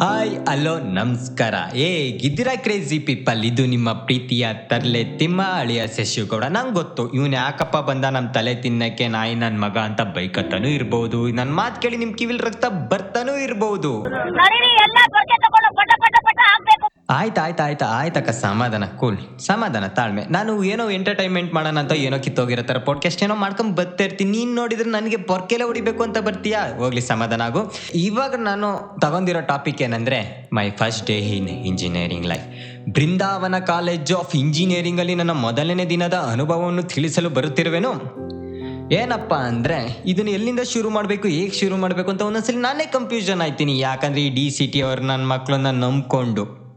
Hi hello ನಮಸ್ಕಾರ. ಏ, ಗಿದ್ದಿರ crazy people? ಇದು ನಿಮ್ಮ ಪ್ರೀತಿಯ ತರ್ಲೆ ತಿಮ್ಮ ಅಳಿಯ ಶಶಿಗೌಡ ನಂಗೆ ಗೊತ್ತು, ಇವನು ಯಾಕಪ್ಪ ಬಂದ ನಮ್ಮ ತಲೆ ತಿನ್ನಕ್ಕೆ ನಾಯಿ ನನ್ನ ಮಗ ಅಂತ ಬೈಕತ್ತನೂ ಇರ್ಬೋದು. ನನ್ನ ಮಾತು ಕೇಳಿ ನಿಮ್ ಕಿವಿಲ್ ರಕ್ತ ಬರ್ತಾನೂ ಇರ್ಬೋದು. ಆಯ್ತು ಆಯ್ತು ಆಯ್ತು. ಆಯ್ತಕ್ಕ ಸಮಾಧಾನ ಕೂಲ್ ಸಮಾಧಾನ, ತಾಳ್ಮೆ. ನಾನು ಏನೋ ಎಂಟರ್ಟೈನ್ಮೆಂಟ್ ಮಾಡೋಣ ಅಂತ ಏನೋ ಕಿತ್ತೋಗಿರೋ ಥರ ಪಾಡ್ಕಾಸ್ಟ್ ಏನೋ ಮಾಡ್ಕೊಂಡು ಬರ್ತಾ ಇರ್ತೀನಿ. ನೀನು ನೋಡಿದ್ರೆ ನನಗೆ ಪೊರ್ಕೆಲೆ ಹೊಡಿಬೇಕು ಅಂತ ಬರ್ತೀಯಾ? ಹೋಗ್ಲಿ, ಸಮಾಧಾನ ಆಗು. ಇವಾಗ ನಾನು ತಗೊಂಡಿರೋ ಟಾಪಿಕ್ ಏನಂದ್ರೆ my first day in engineering life Brindavan college of engineering ಅಲ್ಲಿ ನನ್ನ ಮೊದಲನೇ ದಿನದ ಅನುಭವವನ್ನು ತಿಳಿಸಲು ಬರುತ್ತಿರುವೆನು. ಏನಪ್ಪ ಅಂದ್ರೆ, ಇದನ್ನ ಎಲ್ಲಿಂದ ಶುರು ಮಾಡಬೇಕು, ಹೇಗೆ ಶುರು ಮಾಡಬೇಕು ಅಂತ ಒಂದೊಂದ್ಸಲಿ ನಾನೇ ಕನ್ಫ್ಯೂಷನ್ ಆಯ್ತೀನಿ. ಯಾಕಂದರೆ ಈ ಡಿ ಸಿ ಟಿ ಅವ್ರು ನನ್ನ ಮಕ್ಕಳನ್ನ ನಂಬ್ಕೊಂಡು!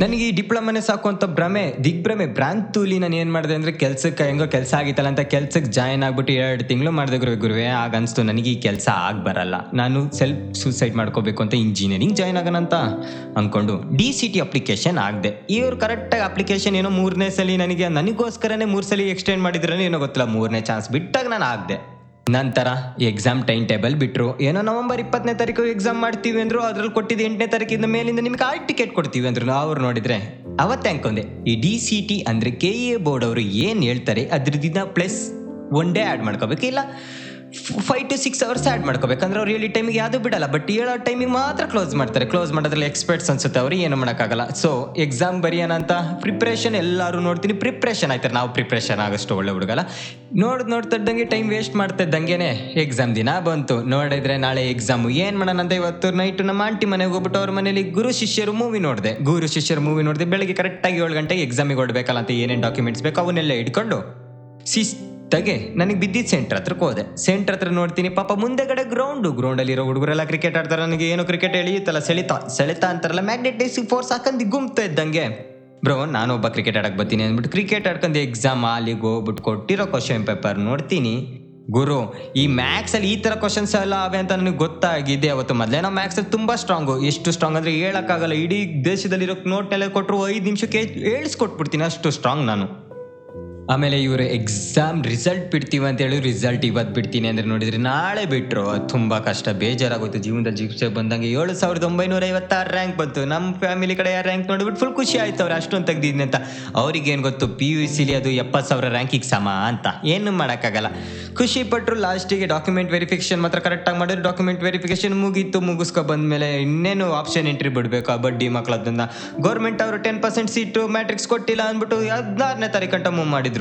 ನನಗೆ ಈ ಡಿಪ್ಲೊಮಾನೇ ಸಾಕು ಅಂತ ಭ್ರಮೆ, ದಿಗ್ಭ್ರಮೆ, ಭ್ರಾಂತೂಲಿ ನಾನು ಏನ್ ಮಾಡಿದೆ ಅಂದ್ರೆ ಕೆಲ್ಸಕ್ಕೆ ಹೆಂಗೋ ಕೆಲಸ ಆಗಿತ್ತಲ್ಲ ಅಂತ ಕೆಲ್ಸಕ್ಕೆ ಜಾಯ್ನ್ ಆಗ್ಬಿಟ್ಟು ಎರಡು ತಿಂಗಳು ಮಾಡಿದೆ ಗುರು ಗುರುವೆ, ಆಗ ಅನ್ಸ್ತು ನನಗೆ ಈ ಕೆಲಸ ಆಗ್ ಬರಲ್ಲ ನಾನು ಸೆಲ್ಫ್ ಸೂಸೈಡ್ ಮಾಡ್ಕೋಬೇಕು ಅಂತ ಇಂಜಿನಿಯರಿಂಗ್ ಜಾಯ್ನ್ ಆಗೋಣ ಅಂತ ಅನ್ಕೊಂಡು ಡಿ ಸಿ ಟಿ ಅಪ್ಲಿಕೇಶನ್ ಆಗದೆ. ಇವ್ರು ಕರೆಕ್ಟಾಗಿ ಅಪ್ಲಿಕೇಶನ್ ಏನೋ ಮೂರನೇ ಸಲ ನನಗೆ, ನನಗೋಸ್ಕರನೇ ಮೂರು ಸಲ ಎಕ್ಸ್ಟೆಂಡ್ ಮಾಡಿದ್ರೇ ಏನೋ ಗೊತ್ತಿಲ್ಲ, ಮೂರನೇ ಚಾನ್ಸ್ ಬಿಟ್ಟಾಗ ನಾನು ಆಗದೆ. ನಂತರ ಎಕ್ಸಾಮ್ ಟೈಮ್ ಟೇಬಲ್ ಬಿಟ್ರು. ಏನೋ ನವೆಂಬರ್ ಇಪ್ಪತ್ತನೇ ತಾರೀಕು ಎಕ್ಸಾಮ್ ಮಾಡ್ತೀವಿ ಅಂದ್ರು, ಅದ್ರಲ್ಲಿ ಕೊಟ್ಟಿದ್ದು ಎಂಟನೇ ತಾರೀಕಿಂದ ಮೇಲಿಂದ ನಿಮ್ಗೆ ಆ ಟಿಕೆಟ್ ಕೊಡ್ತೀವಿ ಅಂದ್ರು. ಅವ್ರು ನೋಡಿದ್ರೆ, ಅವತ್ತೇ ಅನ್ಕೊಂಡೆ, ಈ ಡಿ ಸಿ ಟಿ ಅಂದ್ರೆ ಕೆ ಎ ಬೋರ್ಡ್ ಅವರು ಏನು ಹೇಳ್ತಾರೆ ಅದ್ರದಿಂದ ಪ್ಲಸ್ ಒನ್ ಡೇ ಆ್ಯಡ್ ಮಾಡ್ಕೋಬೇಕು ಇಲ್ಲ five to six hours add ಮಾಡ್ಕೋಬೇಕಂದ್ರೆ ಅವ್ರು ಹೇಳಿ ಟೈಮಿಗೆ ಯಾವುದು ಬಿಡಲ್ಲ ಬಟ್ ಹೇಳೋ ಟೈಮಿಗೆ ಮಾತ್ರ ಕ್ಲೋಸ್ ಮಾಡ್ತಾರೆ. ಕ್ಲೋಸ್ ಮಾಡೋದ್ರಲ್ಲಿ ಎಕ್ಸ್ಪರ್ಟ್ಸ್ ಅನ್ಸುತ್ತೆ, ಅವ್ರು ಏನು ಮಾಡೋಕ್ಕಾಗಲ್ಲ. ಸೊ ಎಕ್ಸಾಮ್ ಬರೆಯೋಣ ಅಂತ ಪ್ರಿಪ್ರೇಷನ್ ಎಲ್ಲರೂ ನೋಡ್ತೀನಿ. ಪ್ರಿಪ್ರೇಷನ್ ಆಯ್ತಾರೆ ನಾವು ಪ್ರಿಪ್ರೇಷನ್ ಆಗೋಷ್ಟು ಒಳ್ಳೆ ಹುಡುಗಲ್ಲ. ನೋಡ್ ನೋಡ್ತಾ ಇದ್ದಂಗೆ ಟೈಮ್ ವೇಸ್ಟ್ ಮಾಡ್ತಾ ಇದ್ದಂಗೆನೆ ಎಕ್ಸಾಮ್ ದಿನ ಬಂತು. ನೋಡಿದ್ರೆ ನಾಳೆ ಎಕ್ಸಾಮ್ ಏನು ಮಾಡೋಣ ಅಂತ ಇವತ್ತು ನೈಟ್ ನಮ್ಮ ಆಂಟಿ ಮನೆಗೆ ಹೋಗ್ಬಿಟ್ಟು ಅವ್ರ ಮನೇಲಿ ಗುರು ಶಿಷ್ಯರು ಮೂವಿ ನೋಡಿದೆ. ಗುರು ಶಿಷ್ಯರು ಮೂವಿ ನೋಡಿದೆ, ಬೆಳಗ್ಗೆ ಕರೆಕ್ಟಾಗಿ ಏಳು ಗಂಟೆಗೆ ಎಕ್ಸಾಮಿಗೆ ಹೊಡ್ಬೇಕಲ್ಲ ಅಂತ ಏನೇನು ಡಾಕ್ಯುಮೆಂಟ್ಸ್ ಬೇಕು ಅವನ್ನೆಲ್ಲ ಇಟ್ಕೊಂಡು ಶಿಸ್ತಾಗೆ ನನಗೆ ಬಿದ್ದಿದ್ದು ಸೆಂಟ್ರ್ ಹತ್ರಕ್ಕೆ ಹೋದೆ. ಸೆಂಟರ್ ಹತ್ರ ನೋಡ್ತೀನಿ, ಪಾಪ ಮುಂದೆಗಡೆ ಗ್ರೌಂಡು ಗ್ರೌಂಡಲ್ಲಿರೋ ಹುಡುಗರೆಲ್ಲ ಕ್ರಿಕೆಟ್ ಆಡ್ತಾರೆ. ನನಗೆ ಏನೋ ಕ್ರಿಕೆಟ್ ಎಳಿಯುತ್ತಲ್ಲ, ಸೆಳಿತಾ, ಸೆಳೆತಾ ಅಂತಾರಲ್ಲ ಮ್ಯಾಗ್ನೆಟಿಕ್ ಫೋರ್ಸ್ ಹಾಕಂದು ಗುಮ್ತಾ ಇದ್ದಂಗೆ. ಬ್ರೋ ನಾನು ಒಬ್ಬ ಕ್ರಿಕೆಟ್ ಆಡಕ್ಕೆ ಬರ್ತೀನಿ ಅಂದ್ಬಿಟ್ಟು ಕ್ರಿಕೆಟ್ ಆಡ್ಕೊಂಡು ಎಕ್ಸಾಮ್ ಅಲ್ಲಿಗೆ ಹೋಗ್ಬಿಟ್ಟು ಕೊಟ್ಟಿರೋ ಕ್ವಶನ್ ಪೇಪರ್ ನೋಡ್ತೀನಿ. ಗುರು, ಈ ಮ್ಯಾಥ್ಸ್ ಅಲ್ಲಿ ಈ ತರ ಕ್ವಶನ್ಸ್ ಎಲ್ಲ ಅವೆ ಅಂತ ನನಗೆ ಗೊತ್ತಾಗಿದೆ. ಅವತ್ತು ಮೊದಲೇ ನಾವು ಮ್ಯಾಥ್ಸ್ ಅಲ್ಲಿ ತುಂಬಾ ಸ್ಟ್ರಾಂಗು ಎಷ್ಟು ಸ್ಟ್ರಾಂಗ್ ಅಂದ್ರೆ ಹೇಳಕ್ಕಾಗಲ್ಲ. ಇಡೀ ದೇಶದಲ್ಲಿರೋ ನೋಟ್ನೆಲ್ಲ ಕೊಟ್ಟರು ಐದು ನಿಮಿಷಕ್ಕೆ ಹೇಳಿಸ್ಕೊಟ್ಬಿಡ್ತೀನಿ ಅಷ್ಟು ಸ್ಟ್ರಾಂಗ್ ನಾನು. ಆಮೇಲೆ ಇವರು ಎಕ್ಸಾಮ್ ರಿಸಲ್ಟ್ ಬಿಡ್ತೀವಿ ಅಂತ ಹೇಳಿ ರಿಸಲ್ಟ್ ಇವತ್ತು ಬಿಡ್ತೀನಿ ಅಂದ್ರೆ ನೋಡಿದ್ರೆ ನಾಳೆ ಅದು ತುಂಬಾ ಕಷ್ಟ, ಬೇಜಾರಾಗೋಯ್ತು. ಜೀವನದಲ್ಲಿ ಜಿಪ್ಸೆ ಬಂದಂಗೆ ಏಳು ಸಾವಿರದ ಒಂಬೈನೂರ ಐವತ್ತಾರು ರ್ಯಾಂಕ್ ಬಂತು. ನಮ್ಮ ಫ್ಯಾಮಿಲಿ ಕಡೆ ಯಾರು ರ್ಯಾಂಕ್ ನೋಡಿಬಿಟ್ಟು ಫುಲ್ ಖುಷಿ ಆಯ್ತು ಅವ್ರು. ಅಷ್ಟೊಂದು ತೆಗ್ದಿದ್ದೀನಿ ಅಂತ. ಅವ್ರಿಗೆ ಏನು ಗೊತ್ತು ಪಿ ಯು ಸಿಲಿ ಅದು ಎಪ್ಪತ್ತು ಸಾವಿರ ರ್ಯಾಂಕಿಗೆ ಸಮ ಅಂತ. ಏನು ಮಾಡೋಕ್ಕಾಗಲ್ಲ. ಖುಷಿ ಪಟ್ಟರು ಲಾಸ್ಟಿಗೆ ಡಾಕ್ಯುಮೆಂಟ್ ವೆರಿಫಿಕೇಶನ್ ಮಾತ್ರ ಕರೆಕ್ಟಾಗಿ ಮಾಡಿದ್ರು. ಡಾಕ್ಯುಮೆಂಟ್ ವೆರಿಫಿಕೇಶನ್ ಮುಗೀತು. ಮುಗಿಸ್ಕೊ ಬಂದಮೇಲೆ ಇನ್ನೇನು ಆಪ್ಷನ್ ಎಂಟ್ರಿ ಬಿಡಬೇಕು ಬಡ್ಡಿ ಮಕ್ಕಳದನ್ನ ಗೌರ್ಮೆಂಟ್ ಅವರು ಟೆನ್ ಪರ್ಸೆಂಟ್ ಸೀಟು ಮ್ಯಾಟ್ರಿಕ್ಸ್ ಕೊಟ್ಟಿಲ್ಲ ಅಂದ್ಬಿಟ್ಟು ಹದಿನಾರನೇ ತಾರೀಕು ಮೂವ್ ಮಾಡಿದ್ರು.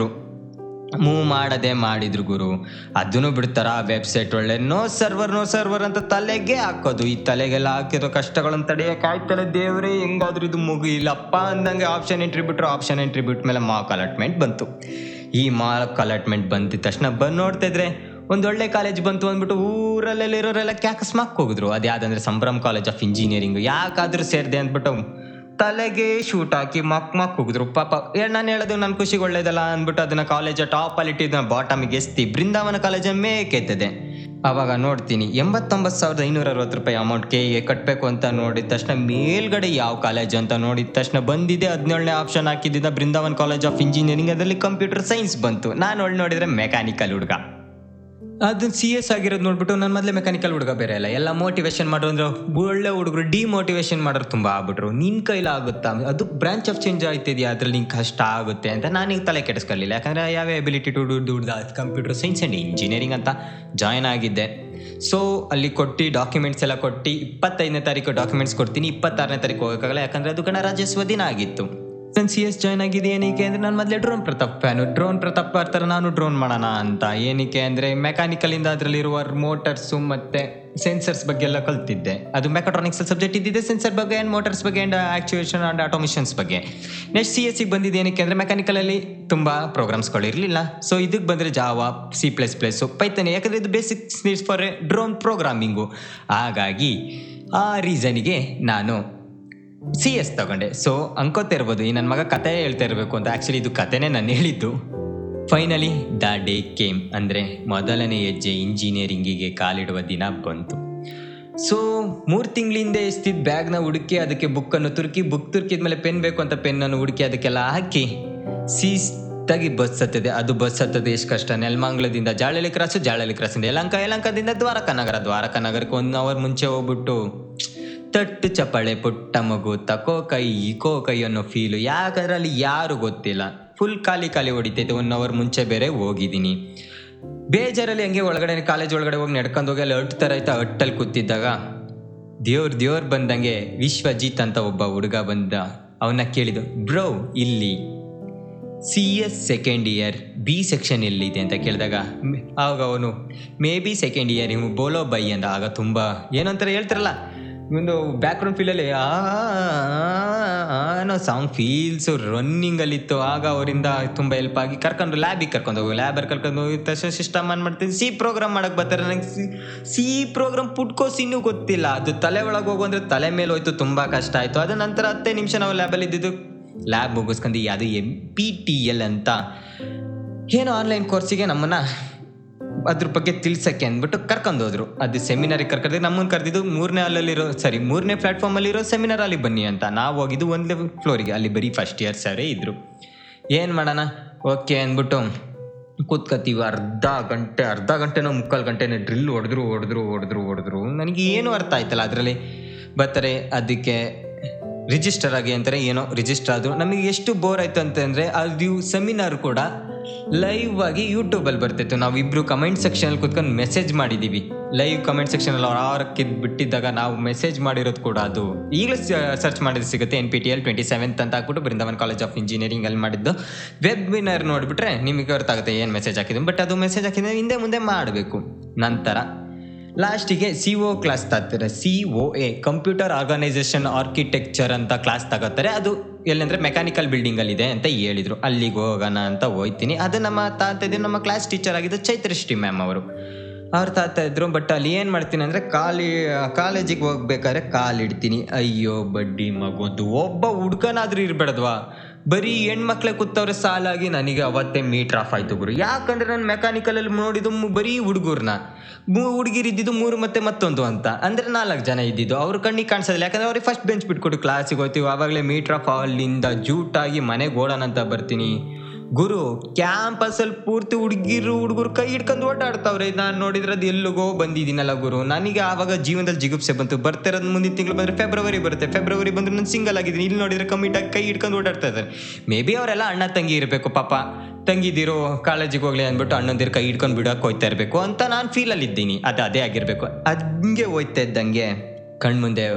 ಮೂವ್ ಮಾಡದೆ ಮಾಡಿದ್ರು ಗುರು. ಅದನ್ನು ಬಿಡ್ತಾರ ವೆಬ್ಸೈಟ್ ಒಳ್ಳೆ ನೋ ಸರ್ವರ್ ನೋ ಸರ್ವರ್ ಅಂತ ತಲೆಗೆ ಹಾಕೋದು. ಈ ತಲೆಗೆಲ್ಲ ಹಾಕಿರೋ ಕಷ್ಟಗಳನ್ನು ತಡೆಯಕ್ಕೆ ಆಯ್ತಲ್ಲ ದೇವ್ರೆ, ಹೆಂಗಾದ್ರೂ ಇದು ಮುಗಿಲಪ್ಪ ಅಂದಂಗೆ ಆಪ್ಷನ್ ಎಂಟ್ರಿ ಬಿಟ್ರು ಆಪ್ಷನ್ ಎಂಟ್ರಿ ಬಿಟ್ಟ ಮೇಲೆ ಮಾರ್ಕ್ ಅಲಾಟ್ಮೆಂಟ್ ಬಂತು. ಈ ಮಾರ್ಕ್ ಅಲಾಟ್ಮೆಂಟ್ ಬಂದಿದ ತಕ್ಷಣ ಬಂದು ನೋಡ್ತಿದ್ರೆ ಒಂದು ಒಳ್ಳೆ ಕಾಲೇಜ್ ಬಂತು ಅಂದ್ಬಿಟ್ಟು ಊರಲ್ಲೆಲ್ಲಿರೋರೆಲ್ಲ ಕ್ಯಾಕಸ್ ಮಾಕ್ ಹೋಗಿದ್ರು ಅದು ಯಾವ್ದಂದ್ರೆ ಸಂಭ್ರಮ್ ಕಾಲೇಜ್ ಆಫ್ ಇಂಜಿನಿಯರಿಂಗ್ ಯಾಕಾದ್ರೂ ಸೇರಿದೆ ಅಂದ್ಬಿಟ್ಟು ತಲೆಗೆ ಶೂಟ್ ಹಾಕಿ ಮಕ್ ಮಕ್ ಹೋಗಿದ್ರು ಪಾಪ ನಾನು ಹೇಳೋದು ನನ್ನ ಖುಷಿಗೆ ಒಳ್ಳೇದಲ್ಲ ಅಂದ್ಬಿಟ್ಟು ಅದನ್ನ ಕಾಲೇಜ ಟಾಪ್ ಅಲ್ಲಿ ಇಟ್ಟಿದ್ದ ಬಾಟಮಿಗೆ ಎಸ್ತಿ. ಬೃಂದಾವನ ಕಾಲೇಜ್ ಮೇಕೆತ್ತದೆ ಅವಾಗ ನೋಡ್ತೀನಿ, ಎಂಬತ್ತೊಂಬತ್ತು ಸಾವಿರದ ಐನೂರ ಅರವತ್ತು ರೂಪಾಯಿ ಅಮೌಂಟ್ ಕೆ ಕಟ್ಟಬೇಕು ಅಂತ ನೋಡಿದ ತಕ್ಷಣ ಮೇಲ್ಗಡೆ ಯಾವ ಕಾಲೇಜ್ ಅಂತ ನೋಡಿದ ತಕ್ಷಣ ಬಂದಿದೆ ಹದಿನೇಳನೇ ಆಪ್ಷನ್ ಹಾಕಿದ್ದ ಬೃಂದಾವನ್ ಕಾಲೇಜ್ ಆಫ್ ಇಂಜಿನಿಯರಿಂಗ್ ಅದರಲ್ಲಿ ಕಂಪ್ಯೂಟರ್ ಸೈನ್ಸ್ ಬಂತು. ನಾನು ಒಳ್ಳೆ ನೋಡಿದರೆ ಮೆಕ್ಯಾನಿಕಲ್ ಹುಡುಗ. ಅದು ಸಿ ಎಸ್ ಆಗಿರೋದು ನೋಡ್ಬಿಟ್ಟು ನನ್ನ ಮೊದಲೇ ಮೆಕ್ಯಾನಿಕಲ್ ಹುಡುಗ ಬೇರೆ ಅಲ್ಲ. ಎಲ್ಲ ಮೋಟಿವೇಶನ್ ಮಾಡೋದ್ರೆ ಒಳ್ಳೆ ಹುಡುಗರು ಡಿಮೋಟಿವೇಶನ್ ಮಾಡೋರು ತುಂಬ ಆಗ್ಬಿಟ್ರು. ನಿನ್ ಕೈಲಿ ಆಗುತ್ತಾ? ಅದು ಬ್ರಾಂಚ್ ಆಫ್ ಚೇಂಜ್ ಆಯ್ತಿದ್ಯಾ ಅದ್ರಲ್ಲಿ ನಿಂಗೆ ಕಷ್ಟ ಆಗುತ್ತೆ ಅಂತ ನಾನು ಈಗ ತಲೆ ಕೆಡಿಸ್ಕೊಳ್ಳಿಲ್ಲ ಯಾಕಂದ್ರೆ ಯಾವ ಎಬಿಲಿಟಿ ಟು ದುಡ್ದು ಕಂಪ್ಯೂಟರ್ ಸೈನ್ಸ್ ಆ್ಯಂಡ್ ಇಂಜಿನಿಯರಿಂಗ್ ಅಂತ ಜಾಯ್ನ್ ಆಗಿದ್ದೆ. ಸೊ ಅಲ್ಲಿ ಕೊಟ್ಟು ಡಾಕ್ಯುಮೆಂಟ್ಸ್ ಎಲ್ಲ ಕೊಟ್ಟು ಇಪ್ಪತ್ತೈದನೇ ತಾರೀಕು ಡಾಕ್ಯುಮೆಂಟ್ಸ್ ಕೊಡ್ತೀನಿ. ಇಪ್ಪತ್ತಾರನೇ ತಾರೀಕು ಹೋಗೋಕ್ಕಾಗಲ್ಲ. ಯಾಕಂದ್ರೆ ಅದು ಗಣರಾಜ್ಯೋತ್ಸವ ದಿನ ಆಗಿತ್ತು. ನಾನು ಸಿ ಎಸ್ ಜಾಯ್ನ್ ಆಗಿದೆ ಏನಕ್ಕೆ ಅಂದರೆ ನಾನು ಮೊದಲೇ Drone Prathap fan Drone Prathap ಬರ್ತಾರೆ ನಾನು ಡ್ರೋನ್ ಮಾಡೋಣ ಅಂತ. ಏನಕ್ಕೆ ಅಂದರೆ ಮೆಕ್ಯಾನಿಕಲಿಂದ ಅದರಲ್ಲಿರುವ ಮೋಟರ್ಸು ಮತ್ತು ಸೆನ್ಸರ್ಸ್ ಬಗ್ಗೆ ಎಲ್ಲ ಕಲ್ತಿದ್ದೆ. ಅದು ಮೆಕಾಟ್ರಾನಿಕ್ಸ್ ಸಬ್ಜೆಕ್ಟ್ ಇದ್ದಿದೆ ಸೆನ್ಸರ್ ಬಗ್ಗೆ ಆ್ಯಂಡ್ ಮೋಟರ್ಸ್ ಬಗ್ಗೆ ಆ್ಯಂಡ್ ಆಕ್ಚುಯೇಷನ್ ಆ್ಯಂಡ್ ಆಟೋಮಿಷನ್ಸ್ ಬಗ್ಗೆ. ನೆಕ್ಸ್ಟ್ ಸಿ ಎಸ್ ಸಿಗೆ ಬಂದಿದ್ದು ಏನಕ್ಕೆ ಅಂದರೆ ಮೆಕ್ಯಾನಿಕಲಲ್ಲಿ ತುಂಬ ಪ್ರೋಗ್ರಾಮ್ಸ್ಗಳು ಇರಲಿಲ್ಲ. ಸೊ ಇದಕ್ಕೆ ಬಂದರೆ ಜಾವಾ ಸಿ ಪ್ಲಸ್ ಪ್ಲಸ್ಸು ಪೈತನೆ ಯಾಕಂದರೆ ಇದು basic needs for drone programming ಹಾಗಾಗಿ ಆ ರೀಸನಿಗೆ ನಾನು ಸಿ ಎಸ್ ತಗೊಂಡೆ. ಸೊ ಅನ್ಕೋತಿರ್ಬೋದು ಈ ನನ್ನ ಮಗ ಕತೆ ಹೇಳ್ತಾ ಇರಬೇಕು ಅಂತ. ಆ್ಯಕ್ಚುಲಿ ಇದು ಕತೆನೇ ನಾನು ಹೇಳಿದ್ದು. ಫೈನಲಿ ದ ಡೇ ಕೇಮ್ ಅಂದರೆ ಮೊದಲನೇ ಹೆಜ್ಜೆ ಇಂಜಿನಿಯರಿಂಗಿಗೆ ಕಾಲಿಡುವ ದಿನ ಬಂತು. ಸೊ ಮೂರು ತಿಂಗಳಿಂದ ಎಷ್ಟಿದ್ದ ಬ್ಯಾಗ್ನ ಹುಡುಕಿ ಅದಕ್ಕೆ ಬುಕ್ಕನ್ನು ತುರುಕಿ, ಬುಕ್ ತುರುಕಿದ್ಮೇಲೆ ಪೆನ್ ಬೇಕು ಅಂತ ಪೆನ್ನನ್ನು ಹುಡುಕಿ ಅದಕ್ಕೆಲ್ಲ ಹಾಕಿ ಸೀಸ್ತಾಗಿ ಬಸ್ ಹತ್ತದೆ. ಅದು ಬಸ್ ಹತ್ತದೆ ಎಷ್ಟು ಕಷ್ಟ. ನೆಲಮಂಗ್ಲದಿಂದ ಜಾಳಲಿ ಕ್ರಾಸು, ಜಾಳಲಿ ಕ್ರಾಸಿಂದ ಯಲಂಕ, ಯಲಂಕದಿಂದ ದ್ವಾರಕ ನಗರ ದ್ವಾರಕಾ ನಗರಕ್ಕೆ ಒನ್ ಅವರ್ ಮುಂಚೆ ಹೋಗ್ಬಿಟ್ಟು ತಟ್ಟು ಚಪಳೆ ಪುಟ್ಟ ಮಗು, ತಕೋ ಕೈ ಇಕೋ ಕೈ ಅನ್ನೋ ಫೀಲು ಯಾಕಂದ್ರೆ ಅಲ್ಲಿ ಯಾರು ಗೊತ್ತಿಲ್ಲ. ಫುಲ್ ಖಾಲಿ ಖಾಲಿ ಹೊಡಿತೈತೆ ಒನ್ ಅವರ್ ಮುಂಚೆ ಬೇರೆ ಹೋಗಿದ್ದೀನಿ. ಬೇಜಾರಲ್ಲಿ ಹಂಗೆ ಒಳಗಡೆ ಕಾಲೇಜ್ ಒಳಗಡೆ ಹೋಗಿ ನಡ್ಕೊಂಡು ಹೋಗಿ ಅಲ್ಲಿ ಅಟ್ ಥರ ಆಯ್ತಾ ಅಟ್ಟಲ್ಲಿ ಕೂತಿದ್ದಾಗ ದೇವ್ರ ದೇವ್ರ ಬಂದಂಗೆ ವಿಶ್ವಜಿತ್ ಅಂತ ಒಬ್ಬ ಹುಡುಗ ಬಂದ. ಅವನ್ನ ಕೇಳಿದ್ದು, ಬ್ರೋ, ಇಲ್ಲಿ C S second year B section ಎಲ್ಲಿದೆ? ಅಂತ ಕೇಳಿದಾಗ ಆವಾಗ ಅವನು ಮೇ ಬಿ ಸೆಕೆಂಡ್ ಇಯರ್ ಇವು ಬೋಲೋ ಬೈ ಅಂತ ಆಗ ತುಂಬ ಏನಂತಾರೆ ಹೇಳ್ತಾರಲ್ಲ ಒಂದು ಬ್ಯಾಕ್ಗ್ರೌಂಡ್ ಫೀಲಲ್ಲಿ ಆ ಅನ್ನೋ ಸಾಂಗ್ ಫೀಲ್ಸ್ ರನ್ನಿಂಗಲ್ಲಿತ್ತು ಆಗ ಅವರಿಂದ ತುಂಬ ಹೆಲ್ಪ್ ಆಗಿ ಕರ್ಕೊಂಡು ಲ್ಯಾಬಿಗೆ ಕರ್ಕೊಂಡು ಹೋಗಿ ಲ್ಯಾಬಲ್ಲಿ ಕರ್ಕೊಂಡು ಹೋಗಿ ತಕ್ಷಣ ಸಿಸ್ಟಮ್ ಆನ್ ಮಾಡ್ತೀನಿ. ಸಿ ಪ್ರೋಗ್ರಾಮ್ ಮಾಡೋಕ್ಕೆ ಬರ್ತಾರೆ ನನಗೆ ಸಿ ಸಿ ಪ್ರೋಗ್ರಾಮ್ ಪುಟ್ಕೋಸ್ ಇನ್ನೂ ಗೊತ್ತಿಲ್ಲ. ಅದು ತಲೆ ಒಳಗೆ ಹೋಗು ಅಂದರೆ ತಲೆ ಮೇಲೆ ಹೋಯ್ತು, ತುಂಬ ಕಷ್ಟ ಆಯಿತು. ಅದ ನಂತರ ಹತ್ತೇ ನಿಮಿಷ ನಾವು ಲ್ಯಾಬಲ್ಲಿ ಇದ್ದಿದ್ದು. ಲ್ಯಾಬ್ ಮುಗಿಸ್ಕೊಂಡು ಅದು ಎಂ ಪಿ ಟಿ ಎಲ್ ಅಂತ? ಏನೋ ಆನ್ಲೈನ್ ಕೋರ್ಸಿಗೆ ನಮ್ಮನ್ನ ಅದ್ರ ಬಗ್ಗೆ ತಿಳ್ಸಕ್ಕೆ ಅಂದ್ಬಿಟ್ಟು ಕರ್ಕೊಂಡು ಹೋದ್ರು. ಅದು ಸೆಮಿನಾರಿಗೆ ಕರ್ಕೊಂಡು ನಮ್ಮನ್ನು ಕರೆದಿದ್ದು ಮೂರನೇ ಅಲ್ಲಿರೋ ಸಾರಿ ಮೂರನೇ ಪ್ಲ್ಯಾಟ್ಫಾರ್ಮಲ್ಲಿರೋ ಸೆಮಿನಾರ್ ಅಲ್ಲಿ ಬನ್ನಿ ಅಂತ. ನಾವು ಹೋಗಿದ್ದು ಒಂದೇ ಫ್ಲೋರಿಗೆ ಅಲ್ಲಿ ಬರೀ ಫಸ್ಟ್ ಇಯರ್ ಸರೇ ಇದ್ರು. ಏನು ಮಾಡೋಣ? ಓಕೆ ಅಂದ್ಬಿಟ್ಟು ಕೂತ್ಕತ್ತೀವಿ. ಅರ್ಧ ಗಂಟೆ, ಅರ್ಧ ಗಂಟೆನೋ ಮುಕ್ಕಾಲು ಗಂಟೆನೋ ಡ್ರಿಲ್ ಹೊಡೆದ್ರು ಹೊಡೆದ್ರು ಹೊಡೆದ್ರು ಹೊಡೆದ್ರು. ನನಗೆ ಏನು ಅರ್ಥ ಆಯ್ತಲ್ಲ ಅದರಲ್ಲಿ? ಬರ್ತಾರೆ, ಅದಕ್ಕೆ ರಿಜಿಸ್ಟರ್ ಆಗಿ ಅಂತಾರೆ. ಏನೋ ರಿಜಿಸ್ಟರ್ ಆದರು. ನಮಗೆ ಎಷ್ಟು ಬೋರ್ ಆಯ್ತು ಅಂತಂದರೆ, ಅದು ಸೆಮಿನಾರ್ ಕೂಡ ಲೈವ್ ಆಗಿ ಯೂಟ್ಯೂಬಲ್ಲಿ ಬರ್ತಿತ್ತು. ನಾವು ಇಬ್ರು ಕಮೆಂಟ್ ಸೆಕ್ಷನಲ್ಲಿ ಕುತ್ಕೊಂಡು ಮೆಸೇಜ್ ಮಾಡಿದ್ದೀವಿ ಲೈವ್ ಕಮೆಂಟ್ ಸೆಕ್ಷನಲ್ಲಿ ಅವ್ರು ಆರಕ್ಕೆ ಬಿಟ್ಟಿದ್ದಾಗ ನಾವು ಮೆಸೇಜ್ ಮಾಡಿರೋದು ಕೂಡ ಅದು. ಈಗಲೂ ಸರ್ಚ್ ಮಾಡಿದ್ರೆ ಸಿಗುತ್ತೆ N P T L twenty seventh ಅಂತ ಹಾಕ್ಬಿಟ್ಟು ಬೃಂದಾವನ್ ಕಾಲೇಜ್ ಆಫ್ ಇಂಜಿನಿಯರಿಂಗ್ ಅಲ್ಲಿ ಮಾಡಿದ್ದು. ವೆಬಿನಾರ್ ನೋಡಿಬಿಟ್ರೆ ನಿಮಗೆ ಗೊತ್ತಾಗುತ್ತೆ ಏನು ಮೆಸೇಜ್ ಹಾಕಿದ್ದು. ಬಟ್ ಅದು ಮೆಸೇಜ್ ಹಾಕಿದ್ರೆ ಹಿಂದೆ ಮುಂದೆ ಮಾಡಬೇಕು. ನಂತರ ಲಾಸ್ಟಿಗೆ ಸಿ ಒ ಕ್ಲಾಸ್ ತರ್ತಾರೆ. C O A computer organisation architecture ಅಂತ ಕ್ಲಾಸ್ ತಗೋತಾರೆ. ಅದು ಎಲ್ಲಂದ್ರೆ ಮೆಕ್ಯಾನಿಕಲ್ ಬಿಲ್ಡಿಂಗ್ ಇದೆ ಅಂತ ಹೇಳಿದ್ರು. ಅಲ್ಲಿಗೆ ಹೋಗೋಣ ಅಂತ ಹೋಯ್ತೀನಿ. ಅದು ನಮ್ಮ ತಾತ ಇದ್ರು, ನಮ್ಮ ಕ್ಲಾಸ್ ಟೀಚರ್ ಆಗಿದ್ದು ಚೈತ್ರಶ್ರೀ ಮ್ಯಾಮ್ ಅವರು. ಅವ್ರು ತಾತ ಇದ್ರು ಬಟ್ ಅಲ್ಲಿ ಏನು ಮಾಡ್ತೀನಿ ಅಂದರೆ ಕಾಲಿ ಕಾಲೇಜಿಗೆ ಹೋಗ್ಬೇಕಾದ್ರೆ ಕಾಲಿಡ್ತೀನಿ ಅಯ್ಯೋ ಬಡ್ಡಿ ಮಗು ಒಬ್ಬ ಹುಡ್ಗನಾದ್ರೂ ಇರ್ಬೇಡದ್ವಾ? ಬರೀ ಹೆಣ್ಮಕ್ಳೆ ಕೂತವ್ರೆ ಸಾಲಾಗಿ ನನಗೆ ಅವತ್ತೇ ಮೀಟ್ರ್ ಆಫ್ ಆಯ್ತು ಗುರು. ಯಾಕಂದ್ರೆ ನಾನು ಮೆಕ್ಯಾನಿಕಲಲ್ಲಿ ನೋಡಿದ್ದು ಬರೀ ಹುಡುಗರ್ನ. ಹುಡುಗಿರು ಇದ್ದಿದ್ದು ಮೂರು ಮತ್ತೆ ಮತ್ತೊಂದು ಅಂತ. ಅಂದ್ರೆ ನಾಲ್ಕು ಜನ ಇದ್ದಿದ್ದು. ಅವ್ರ ಕಣ್ಣಿಗೆ ಕಾಣಿಸೋದಿಲ್ಲ. ಯಾಕಂದ್ರೆ ಅವ್ರಿಗೆ ಫಸ್ಟ್ ಬೆಂಚ್ ಬಿಟ್ಕೊಟ್ಟು ಕ್ಲಾಸಿಗೆ ಹೋಗ್ತೀವಿ. ಆವಾಗಲೇ ಮೀಟ್ರ್ ಆಫ್ ಅಲ್ಲಿಂದ ಜೂಟಾಗಿ ಮನೆಗೆ ಓಡೋಣ ಅಂತ ಬರ್ತೀನಿ. ಗುರು ಕ್ಯಾಂಪಸಲ್ಲಿ ಪೂರ್ತಿ ಹುಡುಗಿರು, ಹುಡುಗರು ಕೈ ಹಿಡ್ಕೊಂಡು ಓಡಾಡ್ತಾವ್ರೆ. ನಾನು ನೋಡಿದ್ರೆ ಅದು ಎಲ್ಲಿಗೋ ಬಂದಿದ್ದೀನಲ್ಲ ಗುರು. ನನಗೆ ಆವಾಗ ಜೀವನದಲ್ಲಿ ಜಿಗುಪ್ಸೆ ಬಂತು. ಬರ್ತಿರೋದು ಮುಂದಿನ ತಿಂಗಳು ಬಂದ್ರೆ ಫೆಬ್ರವರಿ ಬರುತ್ತೆ. ಫೆಬ್ರವರಿ ಬಂದ್ರೆ ನಾನು ಸಿಂಗಲ್ ಆಗಿದ್ದೀನಿ. ಇಲ್ಲಿ ನೋಡಿದ್ರೆ ಕಮ್ಮಿಟಾಗಿ ಕೈ ಹಿಡ್ಕೊಂಡು ಓಡಾಡ್ತಾ ಇದ್ದಾರೆ. ಮೇ ಬಿ ಅವರೆಲ್ಲ ಅಣ್ಣ ತಂಗಿ ಇರಬೇಕು, ಪಾಪ. ತಂಗಿದಿರೋ, ಕಾಲೇಜಿಗೆ ಹೋಗ್ಲಿ ಅಂದ್ಬಿಟ್ಟು ಅಣ್ಣಂದಿರು ಕೈ ಹಿಡ್ಕೊಂಡು ಬಿಡೋಕೆ ಹೋಯ್ತಾ ಇರಬೇಕು ಅಂತ ನಾನು ಅಲ್ಲಿ ಇದ್ದೀನಿ. ಅದು ಅದೇ ಆಗಿರಬೇಕು. ಹಂಗೆ ಹೋಯ್ತಾ ಇದ್ದಂಗೆ ಕಣ್ಮುಂದೆ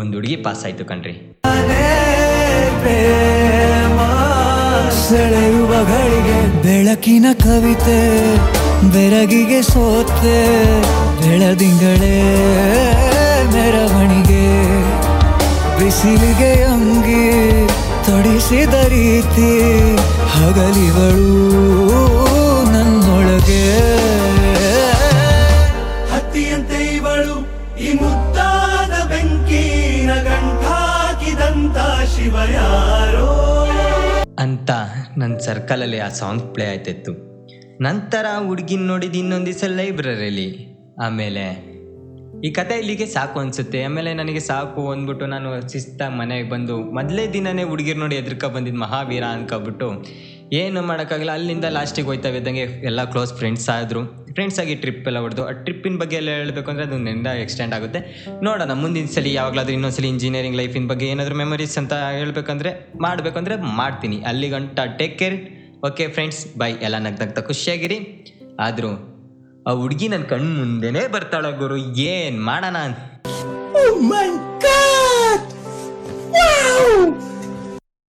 ಒಂದು ಹುಡುಗಿ ಪಾಸ್ ಆಯ್ತು ಕಣ್ರಿ. ಸೆಳೆಯುವ ಗಳಿಗೆ ಬೆಳಕಿನ ಕವಿತೆ, ಬೆರಗಿಗೆ ಸೋತೆ, ಬೆಳದಿಂಗಳೇ ಮೆರವಣಿಗೆ. ಬಿಸಿಲಿಗೆ ಅಂಗಿ ತೊಡಿಸಿದ ರೀತಿ ಹಗಲಿಗಳು ನನ್ನೊಳಗೆ. ಹತ್ತಿಯಂತೆ ಇವಳು ಈ ಮುದ್ದಾದ ಬೆಂಕಿನ ಗಂಟಾಕಿದಂತ ಶಿವ ಯಾರೋ? ಅಂತ ನನ್ನ ಸರ್ಕಲಲ್ಲಿ ಆ ಸಾಂಗ್ ಪ್ಲೇ ಆಯ್ತಿತ್ತು. ನಂತರ ಹುಡುಗಿನ ನೋಡಿದ ಇನ್ನೊಂದು ದಿವಸ ಲೈಬ್ರರಿಲಿ ಆಮೇಲೆ ಈ ಕತೆ ಇಲ್ಲಿಗೆ ಸಾಕು ಅನಿಸುತ್ತೆ. ಆಮೇಲೆ ನನಗೆ ಸಾಕು ಅಂದ್ಬಿಟ್ಟು ನಾನು ಶಿಸ್ತಾಗಿ ಮನೆಗೆ ಬಂದು ಮೊದಲೇ ದಿನನೇ ಹುಡುಗಿರ್ ನೋಡಿ ಎದ್ರಕ ಬಂದಿದ್ದು ಮಹಾವೀರ ಅನ್ಕೊಬಿಟ್ಟು ಏನು ಮಾಡೋಕ್ಕಾಗಲ್ಲ. ಅಲ್ಲಿಂದ ಲಾಸ್ಟಿಗೆ ಹೋಯ್ತಾ ಇದ್ದಂಗೆ ಎಲ್ಲ ಕ್ಲೋಸ್ ಫ್ರೆಂಡ್ಸ್ ಆದರು. ಫ್ರೆಂಡ್ಸ್ ಆಗಿ ಟ್ರಿಪ್ ಎಲ್ಲ ಹೊಡೆದು. ಆ ಟ್ರಿಪ್ಪಿನ ಬಗ್ಗೆ ಎಲ್ಲ ಹೇಳಬೇಕು ಅಂದರೆ ಅದು ನೆಂದ ಎಕ್ಸ್ಟೆಂಡ್ ಆಗುತ್ತೆ. ನೋಡೋಣ, ಮುಂದಿನ ಸಲ, ಯಾವಾಗಲಾದ್ರೂ ಇನ್ನೊಂದ್ಸಲಿ ಇಂಜಿನಿಯರಿಂಗ್ ಲೈಫಿನ ಬಗ್ಗೆ ಏನಾದರೂ ಮೆಮೊರೀಸ್ ಅಂತ ಹೇಳಬೇಕಂದ್ರೆ, ಮಾಡಬೇಕಂದ್ರೆ ಮಾಡ್ತೀನಿ. ಅಲ್ಲಿ ಗಂಟ take care okay friends bye ಎಲ್ಲ ನಗ್ ನಗ್ತಾ ಖುಷಿಯಾಗಿರಿ. ಆದರೂ, ಆ ಹುಡುಗಿ ನನ್ನ ಕಣ್ಣು ಮುಂದೆನೇ ಬರ್ತಾಳ ಗುರು, ಏನು ಮಾಡೋಣ Oh my god!